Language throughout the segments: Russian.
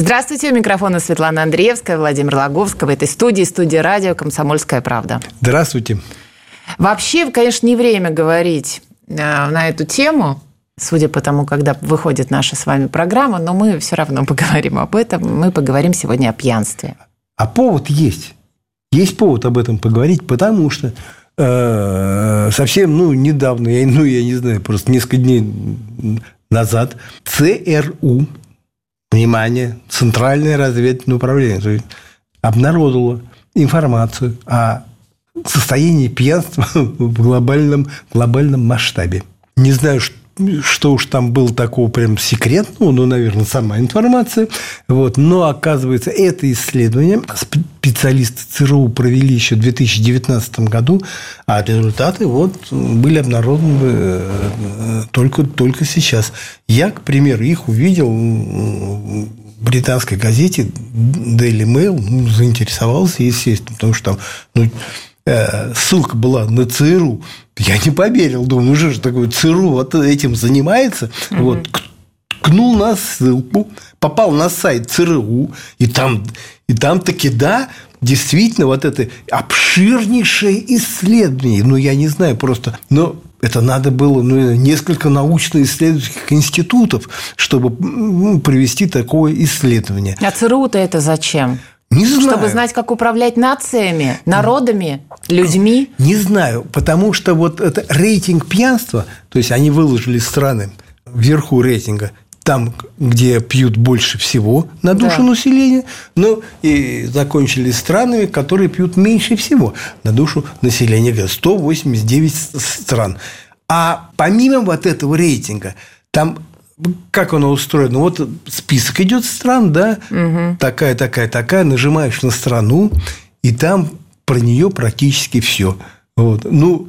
Здравствуйте, у микрофона Светлана Андреевская, Владимир Лаговский. В этой студии, студии радио «Комсомольская правда». Здравствуйте. Вообще, конечно, не время говорить э, на эту тему, судя по тому, когда выходит наша с вами программа, но мы все равно поговорим об этом. Мы поговорим сегодня о пьянстве. А повод есть. Есть повод об этом поговорить, потому что э, совсем, ну, недавно, я, ну, я не знаю, просто несколько дней назад ЦРУ, внимание, Центральное разведывательное управление, обнародовало информацию о состоянии пьянства в глобальном, глобальном масштабе. Не знаю, что уж там было такого прям секретного, ну, наверное, сама информация. Вот. Но, оказывается, это исследование специалисты ЦРУ провели еще в 2019 году, а результаты вот были обнародованы э, только, только сейчас. Я, к примеру, их увидел в британской газете Daily Mail, ну, заинтересовался, естественно, потому что там ну, Э, ссылка была на ЦРУ. Я не поверил, думаю, ну что же такое ЦРУ вот этим занимается. Угу. Вот ткнул на ссылку, попал на сайт ЦРУ, и там, и там таки, да, действительно, вот это обширнейшее исследование. Ну, я не знаю просто, но это надо было ну, несколько научно-исследовательских институтов, чтобы провести такое исследование. А ЦРУ-то это зачем? Не знаю. Чтобы знать, как управлять нациями, народами, людьми? Не знаю, потому что вот это рейтинг пьянства, то есть они выложили страны вверху рейтинга, там, где пьют больше всего на душу да. населения, но и закончили странами, которые пьют меньше всего на душу населения. 189 стран. А помимо вот этого рейтинга, там как оно устроено? Вот список идет стран, да, угу. такая, такая, такая, нажимаешь на страну, и там про нее практически все. Вот. Ну,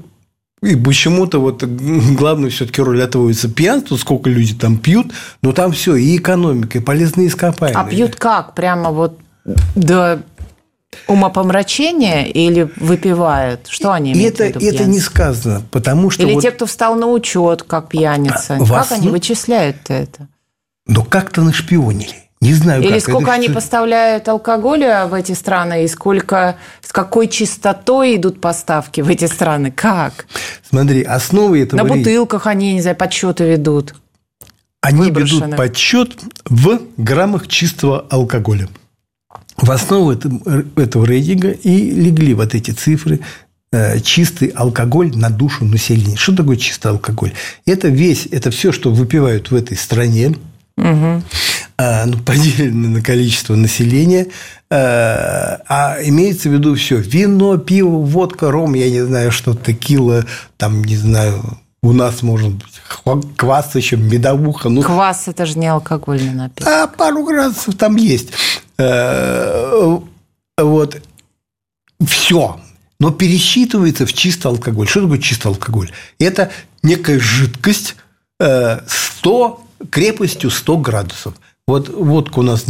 и почему-то вот главное все-таки роль отводится пьянству, сколько люди там пьют, но там все, и экономика, и полезные ископаемые. А пьют как? Прямо вот до Умопомрачение или выпивают? Что они имеют это, в виду? Это не сказано, потому что... Или вот... те, кто встал на учет как пьяница. А, как они вычисляют это? Ну, как-то нашпионили. Не знаю, Или как. сколько это... они поставляют алкоголя в эти страны, и сколько, с какой частотой идут поставки в эти страны? Как? Смотри, основы этого... На бутылках они, не знаю, подсчеты ведут. Они выброшены. ведут подсчет в граммах чистого алкоголя. В основу этого рейтинга и легли вот эти цифры э, чистый алкоголь на душу населения. Что такое чистый алкоголь? Это весь, это все, что выпивают в этой стране, угу. Ну, поделено на количество населения, э, а имеется в виду все: вино, пиво, водка, ром, я не знаю, что текила, там, не знаю, у нас может быть квас еще, медовуха. Ну, квас – это же не алкогольный напиток. А пару градусов там есть. Э, вот. Все. Но пересчитывается в чистый алкоголь. Что такое чистый алкоголь? Это некая жидкость 100, крепостью 100 градусов. Вот водка у нас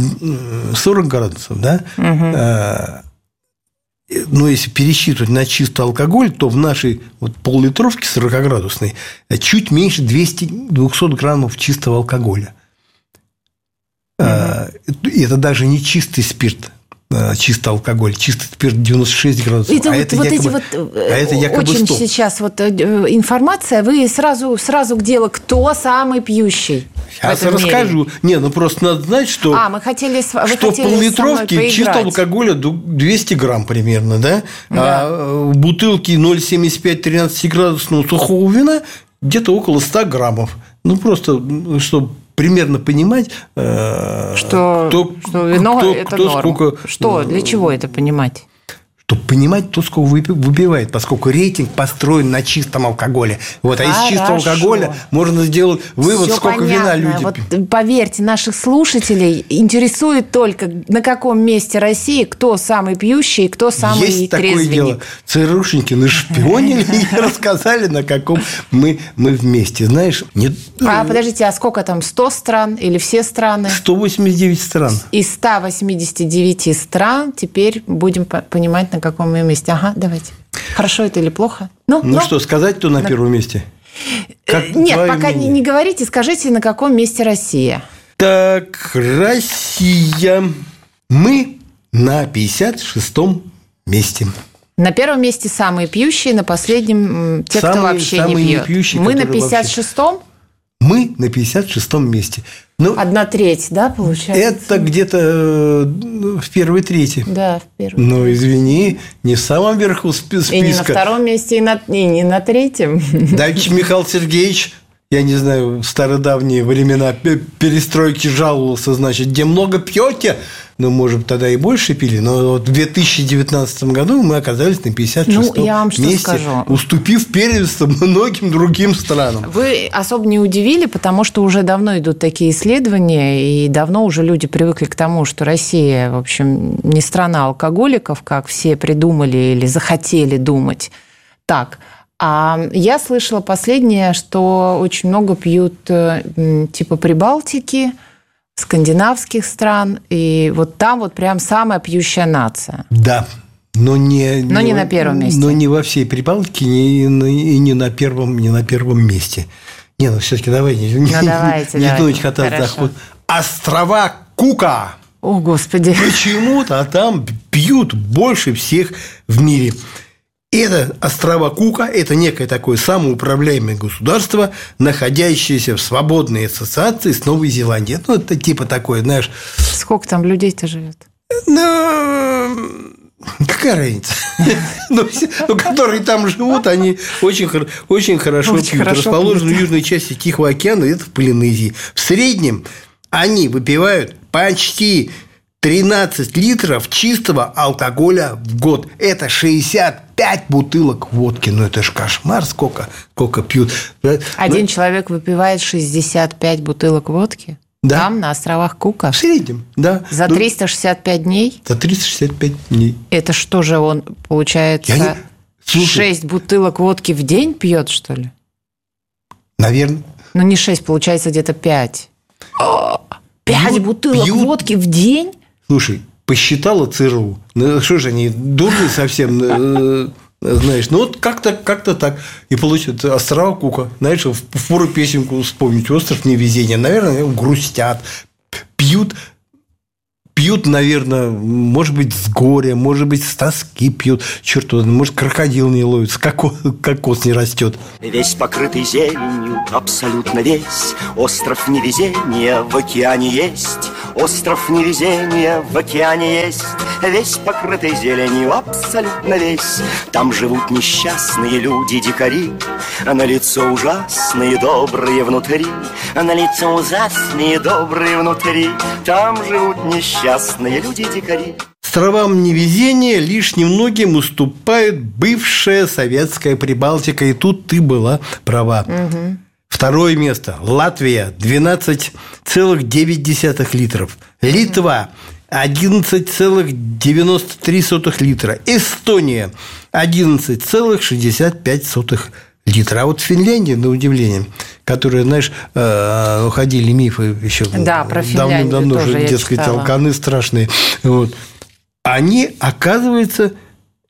40 градусов, да? Угу ну, если пересчитывать на чистый алкоголь, то в нашей вот пол-литровке 40-градусной чуть меньше 200-200 граммов чистого алкоголя. Угу. Это даже не чистый спирт, а, чистый алкоголь, чистый спирт 96 градусов. Это а, вот, это вот якобы, эти вот а это якобы очень 100. сейчас вот э, информация, вы сразу, сразу к делу, кто самый пьющий? Сейчас расскажу. Мире. Не, ну просто надо знать, что... А, мы хотели, что хотели в поллитровке чистого алкоголя 200 грамм примерно, да? да. А в бутылке 0,75-13 градусного сухого вина где-то около 100 граммов. Ну, просто, чтобы примерно понимать, э, что, кто, что вино кто, это кто норм. сколько... Что, для чего это понимать? То понимать, кто сколько выпивает, поскольку рейтинг построен на чистом алкоголе. Вот, а из чистого алкоголя можно сделать вывод, Все сколько понятно. вина люди вот, Поверьте, наших слушателей интересует только, на каком месте России кто самый пьющий, кто самый Есть трезвенник. такое дело. ЦРУшники нашпионили и рассказали, на каком мы, мы вместе. Знаешь, нет... А подождите, а сколько там, 100 стран или все страны? 189 стран. Из 189 стран теперь будем понимать, на на каком мы месте. Ага, давайте. Хорошо это или плохо? Ну, ну, ну. что, сказать, кто на, на... первом месте? Как Нет, пока не, не говорите, скажите, на каком месте Россия? Так, Россия. Мы на 56-м месте. На первом месте самые пьющие, на последнем те, самые, кто вообще не пьет. Пьющие, Мы на 56-м? Мы на 56-м месте. Ну, Одна треть, да, получается? Это где-то э, в первой трети. Да, в первой. Но, извини, не в самом верху списка. И не на втором месте, и, на, и не на третьем. Дальше Михаил Сергеевич я не знаю, в стародавние времена перестройки жаловался, значит, где много пьете, ну, может, тогда и больше пили, но в 2019 году мы оказались на 56 ну, я вам что месте, скажу. уступив первенство многим другим странам. Вы особо не удивили, потому что уже давно идут такие исследования, и давно уже люди привыкли к тому, что Россия, в общем, не страна алкоголиков, как все придумали или захотели думать. Так, а я слышала последнее, что очень много пьют э, типа Прибалтики, скандинавских стран, и вот там вот прям самая пьющая нация. Да, но не, но не, не на первом месте. Но не во всей Прибалтике, не, и не на первом, не на первом месте. Не, ну все-таки давай не, ну, давайте, не, давайте. не хатать заход. Острова Кука. О, Господи. Почему-то там пьют больше всех в мире. Это острова Кука, это некое такое самоуправляемое государство, находящееся в свободной ассоциации с Новой Зеландией. Ну, это типа такое, знаешь... Сколько там людей-то живет? Ну, какая разница? Ну, ну, которые там живут, они очень, очень хорошо очень пьют. Хорошо Расположены в южной части Тихого океана, это в Полинезии. В среднем они выпивают почти 13 литров чистого алкоголя в год. Это 65 бутылок водки. Ну, это ж кошмар, сколько, сколько пьют. Один ну, человек выпивает 65 бутылок водки? Да. Там, на островах Кука? В среднем, да. За 365 ну, дней? За 365 дней. Это что же он, получается, Я не... Слушай, 6 бутылок водки в день пьет, что ли? Наверное. Ну, не 6, получается где-то 5. 5 бутылок пьют... водки в день? Слушай, посчитала ЦРУ. Ну, что же они, дурные совсем, э, знаешь, ну вот как-то как так. И получится острова Кука. Знаешь, в фуру песенку вспомнить. Остров невезения. Наверное, грустят, пьют пьют, наверное, может быть, с горя, может быть, с тоски пьют. Черт, может, крокодил не ловится, кокос, кокос не растет. Весь покрытый зеленью, абсолютно весь, Остров невезения в океане есть. Остров невезения в океане есть, Весь покрытый зеленью, абсолютно весь. Там живут несчастные люди-дикари, А на лицо ужасные, добрые внутри, А на лицо ужасные, добрые внутри. Там живут несчастные несчастные люди-дикари. Островам невезения лишь немногим уступает бывшая советская Прибалтика, и тут ты была права. Угу. Второе место. Латвия 12,9 литров. Литва 11,93 литра. Эстония 11,65 литра. А вот Финляндия, на удивление, которые, знаешь, э, ходили мифы еще да, про давным-давно уже, дескать, алканы страшные. Вот. Они, оказывается,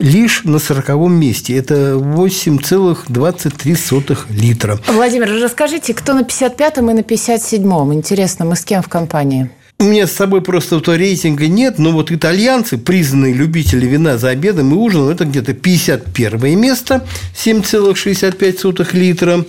лишь на сороковом месте. Это 8,23 литра. Владимир, расскажите, кто на 55-м и на 57-м? Интересно, мы с кем в компании? У меня с собой просто то рейтинга нет, но вот итальянцы, признанные любители вина за обедом и ужином, это где-то 51 место, 7,65 литра.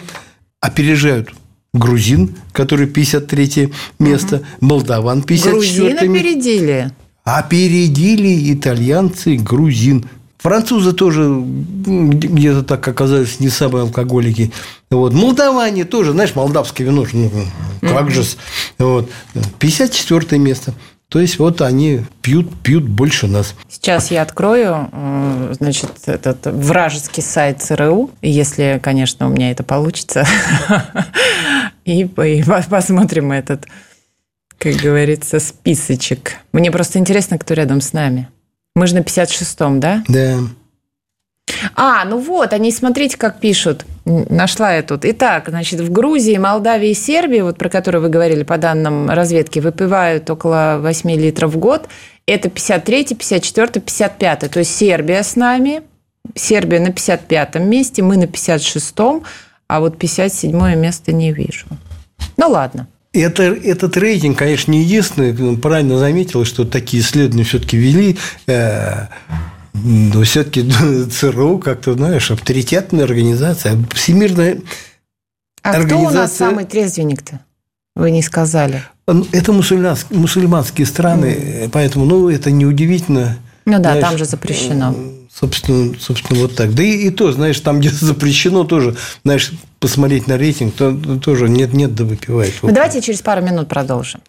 Опережают грузин, который 53 место, угу. молдаван 54 Грузин опередили? Опередили итальянцы грузин Французы тоже где-то так оказались не самые алкоголики. Вот. Молдаване тоже, знаешь, молдавское вино, ну, как же. Вот. 54 место. То есть вот они пьют, пьют больше нас. Сейчас я открою, э, значит, этот вражеский сайт ЦРУ, если, конечно, у меня это получится, и посмотрим этот, как говорится, списочек. Мне просто интересно, кто рядом с нами. Мы же на 56-м, да? Да. А, ну вот, они, смотрите, как пишут. Нашла я тут. Итак, значит, в Грузии, Молдавии и Сербии, вот про которые вы говорили по данным разведки, выпивают около 8 литров в год. Это 53, 54, 55. То есть Сербия с нами, Сербия на 55 месте, мы на 56-м, а вот 57 место не вижу. Ну ладно. Это, этот рейтинг, конечно, не единственный. Правильно заметил, что такие исследования все-таки вели. Э, но все-таки ЦРУ, как-то, знаешь, авторитетная организация, всемирная а организация... кто у нас самый трезвенник-то? Вы не сказали. Ну, это мусульманские, мусульманские страны, mm. поэтому, ну, это неудивительно. Ну да, знаешь, там же запрещено. Собственно, собственно, вот так. Да и, и то, знаешь, там, где запрещено, тоже, знаешь, посмотреть на рейтинг, то, тоже нет-нет, да выпивает. Ну, давайте через пару минут продолжим.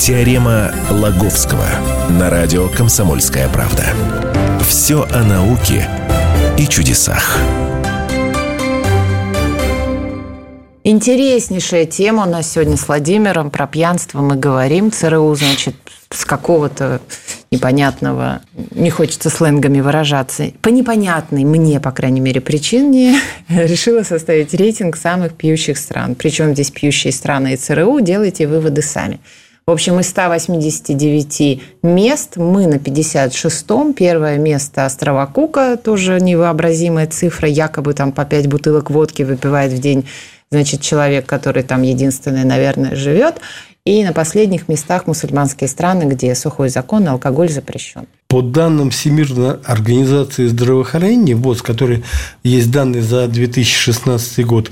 Теорема Лаговского на радио «Комсомольская правда». Все о науке и чудесах. Интереснейшая тема у нас сегодня с Владимиром. Про пьянство мы говорим. ЦРУ, значит, с какого-то непонятного, не хочется сленгами выражаться, по непонятной мне, по крайней мере, причине решила составить рейтинг самых пьющих стран. Причем здесь пьющие страны и ЦРУ, делайте выводы сами. В общем, из 189 мест мы на 56-м. Первое место острова Кука, тоже невообразимая цифра. Якобы там по 5 бутылок водки выпивает в день значит, человек, который там единственный, наверное, живет. И на последних местах мусульманские страны, где сухой закон, алкоголь запрещен. По данным Всемирной организации здравоохранения, вот, которые есть данные за 2016 год,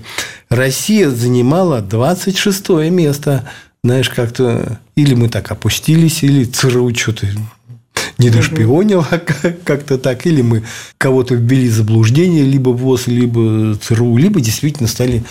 Россия занимала 26 место знаешь, как-то или мы так опустились, или ЦРУ что-то не дошпионил, а как-то так, или мы кого-то ввели в заблуждение, либо ВОЗ, либо ЦРУ, либо действительно стали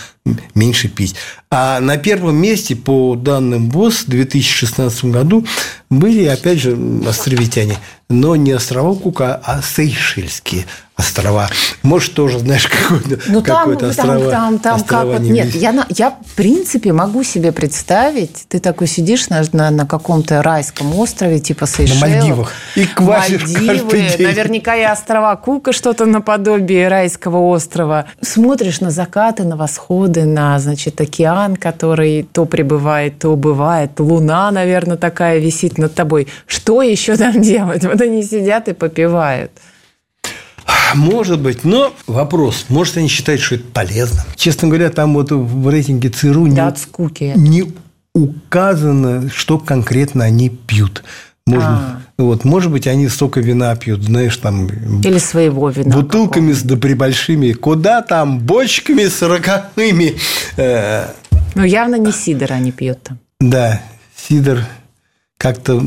меньше пить. А на первом месте, по данным ВОЗ, в 2016 году были, опять же, островитяне, но не острова Кука, а Сейшельские острова. Может, тоже, знаешь, какой-то ну, какой там, острова. Там, там, острова как вот, не нет, я, я, в принципе, могу себе представить, ты такой сидишь на, на, на каком-то райском острове, типа Сейшелов. На Мальдивах. И квасишь Мальдивы, наверняка и острова Кука, что-то наподобие райского острова. Смотришь на закаты, на восходы, на, значит, океан, который то прибывает, то убывает. Луна, наверное, такая висит над тобой. Что еще там делать? Вот они сидят и попивают. Может быть, но вопрос, может они считают, что это полезно. Честно говоря, там вот в рейтинге ЦРУ да, не, скуки. не указано, что конкретно они пьют. Можно, а. Вот, может быть, они столько вина пьют, знаешь, там... Или своего вина. Бутылками с да прибольшими. Куда там? Бочками с роковыми. Ну, явно не сидор они пьют там. Да, сидор как-то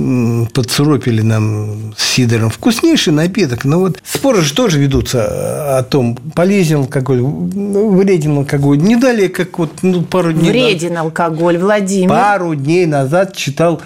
подсуропили нам с сидором. Вкуснейший напиток. Но вот споры же тоже ведутся о том, полезен алкоголь, вреден алкоголь. Не далее, как вот ну, пару дней Вреден назад, алкоголь, Владимир. Пару дней назад читал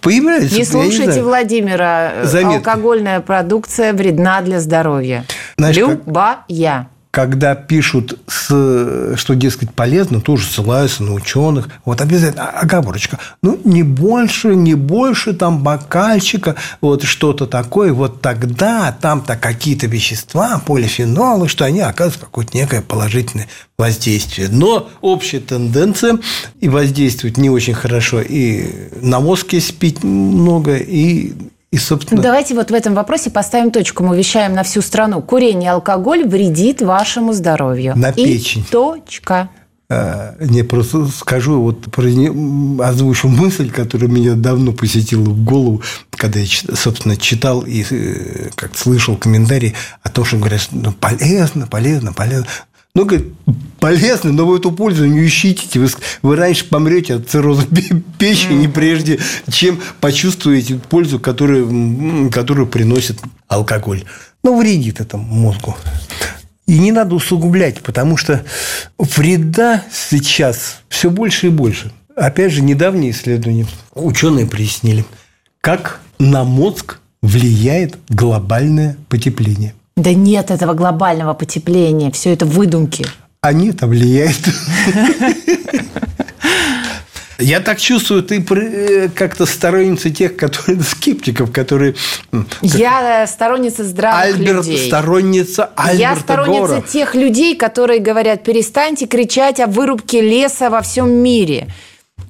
появляется. Не слушайте не Владимира. Заметки. Алкогольная продукция вредна для здоровья. Знаешь, Любая. Когда пишут, с, что, дескать, полезно, тоже ссылаются на ученых. Вот обязательно оговорочка. Ну, не больше, не больше там бокальчика, вот что-то такое. Вот тогда там-то какие-то вещества, полифенолы, что они оказывают какое-то некое положительное воздействие. Но общая тенденция и воздействует не очень хорошо и на мозг, если пить много, и и, собственно... Давайте вот в этом вопросе поставим точку. Мы вещаем на всю страну. Курение алкоголь вредит вашему здоровью. На печень. И точка. А, не, просто скажу, вот озвучу мысль, которая меня давно посетила в голову, когда я, собственно, читал и э, как слышал комментарии о том, что говорят, ну, полезно, полезно, полезно. Ну, говорит, полезно, но вы эту пользу не ищите. Вы, вы раньше помрете от цирроза печени, прежде чем почувствуете пользу, которую, которую приносит алкоголь. Ну, вредит это мозгу. И не надо усугублять, потому что вреда сейчас все больше и больше. Опять же, недавние исследования ученые прояснили, как на мозг влияет глобальное потепление. Да нет этого глобального потепления, все это выдумки. А нет, а влияет. Я так чувствую, ты э, как-то сторонница тех, которые скептиков, которые... Я сторонница здравых Альберт, людей. Сторонница Альберта Я сторонница Гора. тех людей, которые говорят, перестаньте кричать о вырубке леса во всем мире.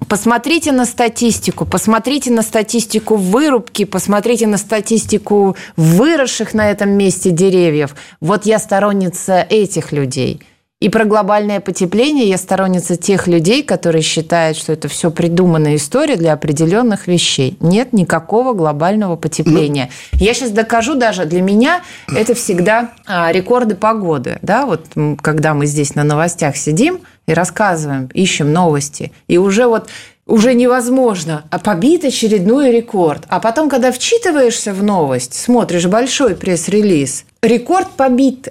Посмотрите на статистику, посмотрите на статистику вырубки, посмотрите на статистику выросших на этом месте деревьев. Вот я сторонница этих людей. И про глобальное потепление я сторонница тех людей, которые считают, что это все придуманная история для определенных вещей. Нет никакого глобального потепления. Ну, я сейчас докажу даже, для меня это всегда а, рекорды погоды. Да? Вот когда мы здесь на новостях сидим и рассказываем, ищем новости, и уже вот уже невозможно, а побит очередной рекорд. А потом, когда вчитываешься в новость, смотришь большой пресс-релиз, рекорд побит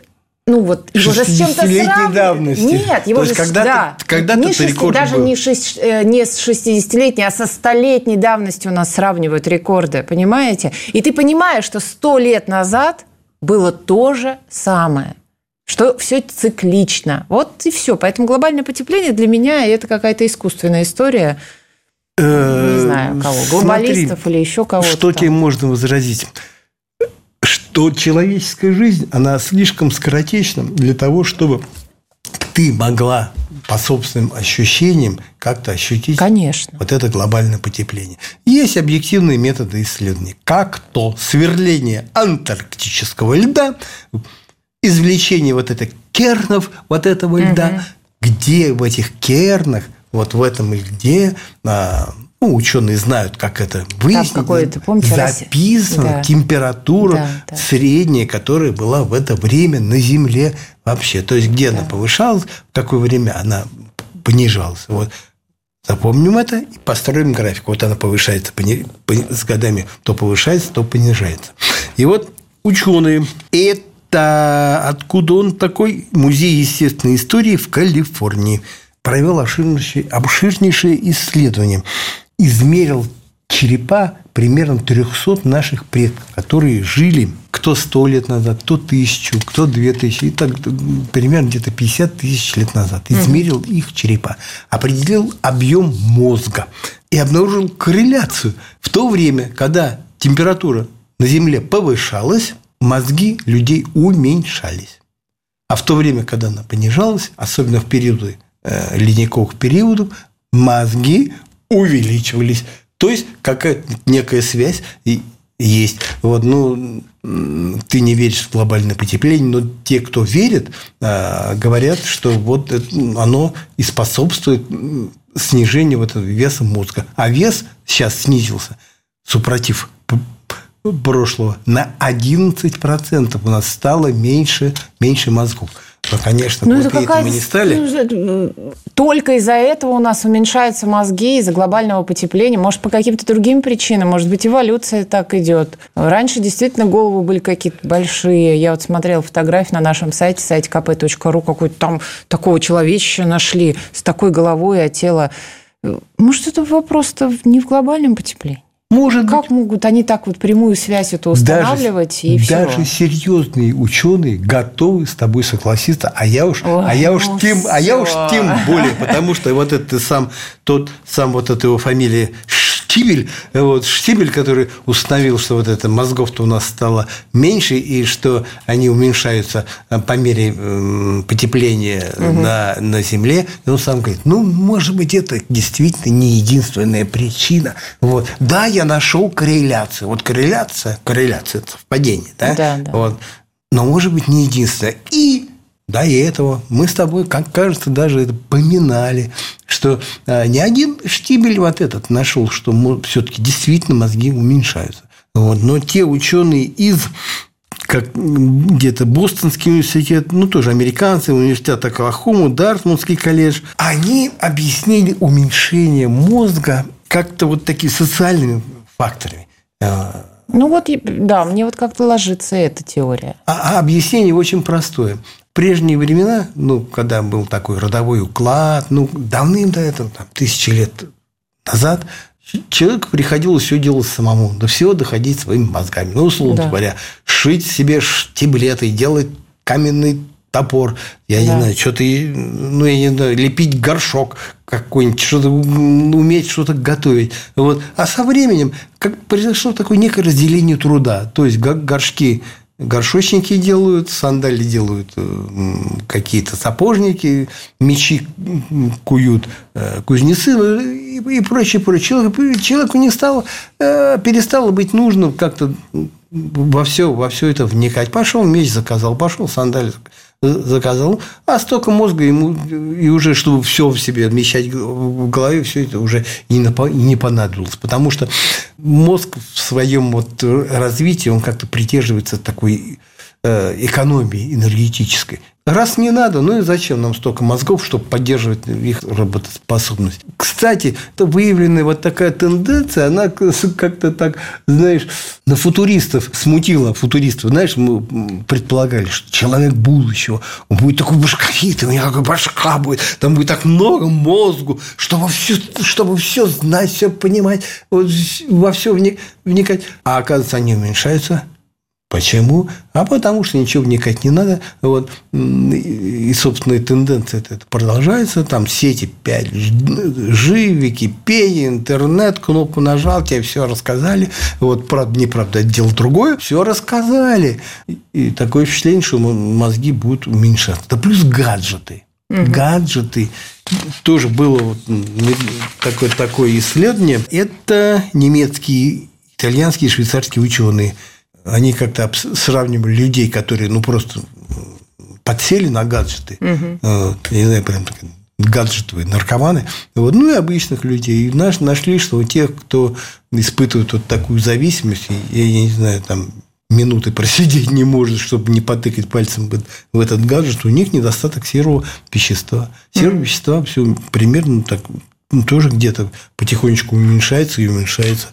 ну вот его же с чем-то сравнивать. давности. Нет, его То же когда-то, да, когда-то не 6, даже был. не, 6, э, не с 60-летней, а со столетней давностью у нас сравнивают рекорды, понимаете? И ты понимаешь, что сто лет назад было то же самое что все циклично. Вот и все. Поэтому глобальное потепление для меня это какая-то искусственная история. Не знаю кого, глобалистов Смотри, или еще кого-то. Что там. тебе можно возразить? Что человеческая жизнь, она слишком скоротечна для того, чтобы ты могла по собственным ощущениям как-то ощутить Конечно. вот это глобальное потепление. Есть объективные методы исследования, как то сверление антарктического льда, извлечение вот этих кернов вот этого льда, угу. где в этих кернах, вот в этом льде ну, ученые знают, как это выяснить. Помните, записана да. температура да, да. средняя, которая была в это время на Земле вообще. То есть, где да. она повышалась, в какое время она понижалась. Вот. Запомним это и построим график. Вот она повышается с годами, то повышается, то понижается. И вот ученые, это откуда он такой? Музей естественной истории в Калифорнии провел обширнейшее, исследование измерил черепа примерно 300 наших предков, которые жили кто 100 лет назад, кто тысячу, кто 2000, и так примерно где-то 50 тысяч лет назад. Измерил угу. их черепа, определил объем мозга и обнаружил корреляцию. В то время, когда температура на Земле повышалась, мозги людей уменьшались. А в то время, когда она понижалась, особенно в периоды э, ледниковых периодов, мозги увеличивались. То есть какая-то некая связь есть. Вот, ну, ты не веришь в глобальное потепление, но те, кто верит, а, говорят, что вот оно и способствует снижению вот этого веса мозга. А вес сейчас снизился, супротив прошлого, на 11% у нас стало меньше, меньше мозгов. Ну, конечно, ну, это мы не стали. Ну, только из-за этого у нас уменьшаются мозги, из-за глобального потепления. Может, по каким-то другим причинам. Может быть, эволюция так идет. Раньше действительно головы были какие-то большие. Я вот смотрела фотографии на нашем сайте, сайте kp.ru, какой-то там такого человечища нашли с такой головой, а тело... Может, это вопрос-то не в глобальном потеплении? Может как быть. могут они так вот прямую связь эту устанавливать даже, и все? Даже серьезные ученые готовы с тобой согласиться, а я уж, Ой, а я уж ну тем, всё. а я уж тем более, потому что вот это сам тот сам вот эта его фамилия Штибель, вот Штибель, который установил, что вот это мозгов-то у нас стало меньше и что они уменьшаются по мере э, потепления угу. на, на Земле, и он сам говорит, ну, может быть, это действительно не единственная причина. Вот. Да, я нашел корреляцию. Вот корреляция, корреляция – это совпадение, да? Да, да. Вот. Но, может быть, не единственное. И до этого мы с тобой, как кажется, даже это поминали, что а, не один штибель вот этот нашел, что все-таки действительно мозги уменьшаются. Вот. Но те ученые из как где-то Бостонский университет, ну, тоже американцы, университет Оклахома, Дартмутский колледж, они объяснили уменьшение мозга как-то вот такими социальными факторами. Ну вот, да, мне вот как-то ложится эта теория. А, а объяснение очень простое. Прежние времена, ну, когда был такой родовой уклад, ну, давным до этого, там, тысячи лет назад, человеку приходилось все делать самому, до всего доходить своими мозгами. Ну, условно Да. говоря, шить себе штиблеты, делать каменный топор, я не Да. знаю, что-то, ну, я не знаю, лепить горшок какой-нибудь, что-то уметь что-то готовить. Вот. А со временем как произошло такое некое разделение труда. То есть го- горшки горшочники делают, сандали делают э, какие-то сапожники, мечи куют э, кузнецы ну, и, прочее, прочее. Человек- человеку не стало, э, перестало быть нужным как-то во все, во все это вникать. Пошел меч заказал, пошел сандаль заказал, а столько мозга ему и уже, чтобы все в себе вмещать в голове, все это уже и не понадобилось. Потому что мозг в своем вот развитии, он как-то придерживается такой э, экономии энергетической. Раз не надо, ну и зачем нам столько мозгов, чтобы поддерживать их работоспособность? Кстати, это выявленная вот такая тенденция, она как-то так, знаешь, на футуристов смутила футуристов. Знаешь, мы предполагали, что человек будущего, он будет такой башковитый, у него башка будет, там будет так много мозгу, чтобы все, чтобы все знать, все понимать, вот во все вникать. А оказывается, они уменьшаются. Почему? А потому что ничего вникать не надо. Вот. И, собственная тенденция это продолжается. Там сети 5G, Википедия, интернет, кнопку нажал, тебе все рассказали. Вот, правда, неправда, это дело другое. Все рассказали. И такое впечатление, что мозги будут уменьшаться. Да плюс гаджеты. Угу. Гаджеты. Тоже было вот такое, такое исследование. Это немецкие, итальянские, швейцарские ученые – они как-то сравнивали людей, которые ну просто подсели на гаджеты, угу. я не знаю, прям гаджетовые наркоманы, вот, ну и обычных людей. И наш, нашли, что у тех, кто испытывает вот такую зависимость, я, я не знаю, там минуты просидеть не может, чтобы не потыкать пальцем в этот гаджет, у них недостаток серого вещества. Серого mm-hmm. вещества все примерно так ну, тоже где-то потихонечку уменьшается и уменьшается.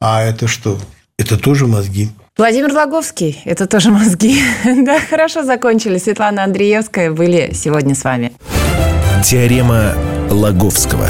А это что? Это тоже мозги. Владимир Логовский, это тоже мозги. да, хорошо закончили. Светлана Андреевская были сегодня с вами. Теорема Лаговского.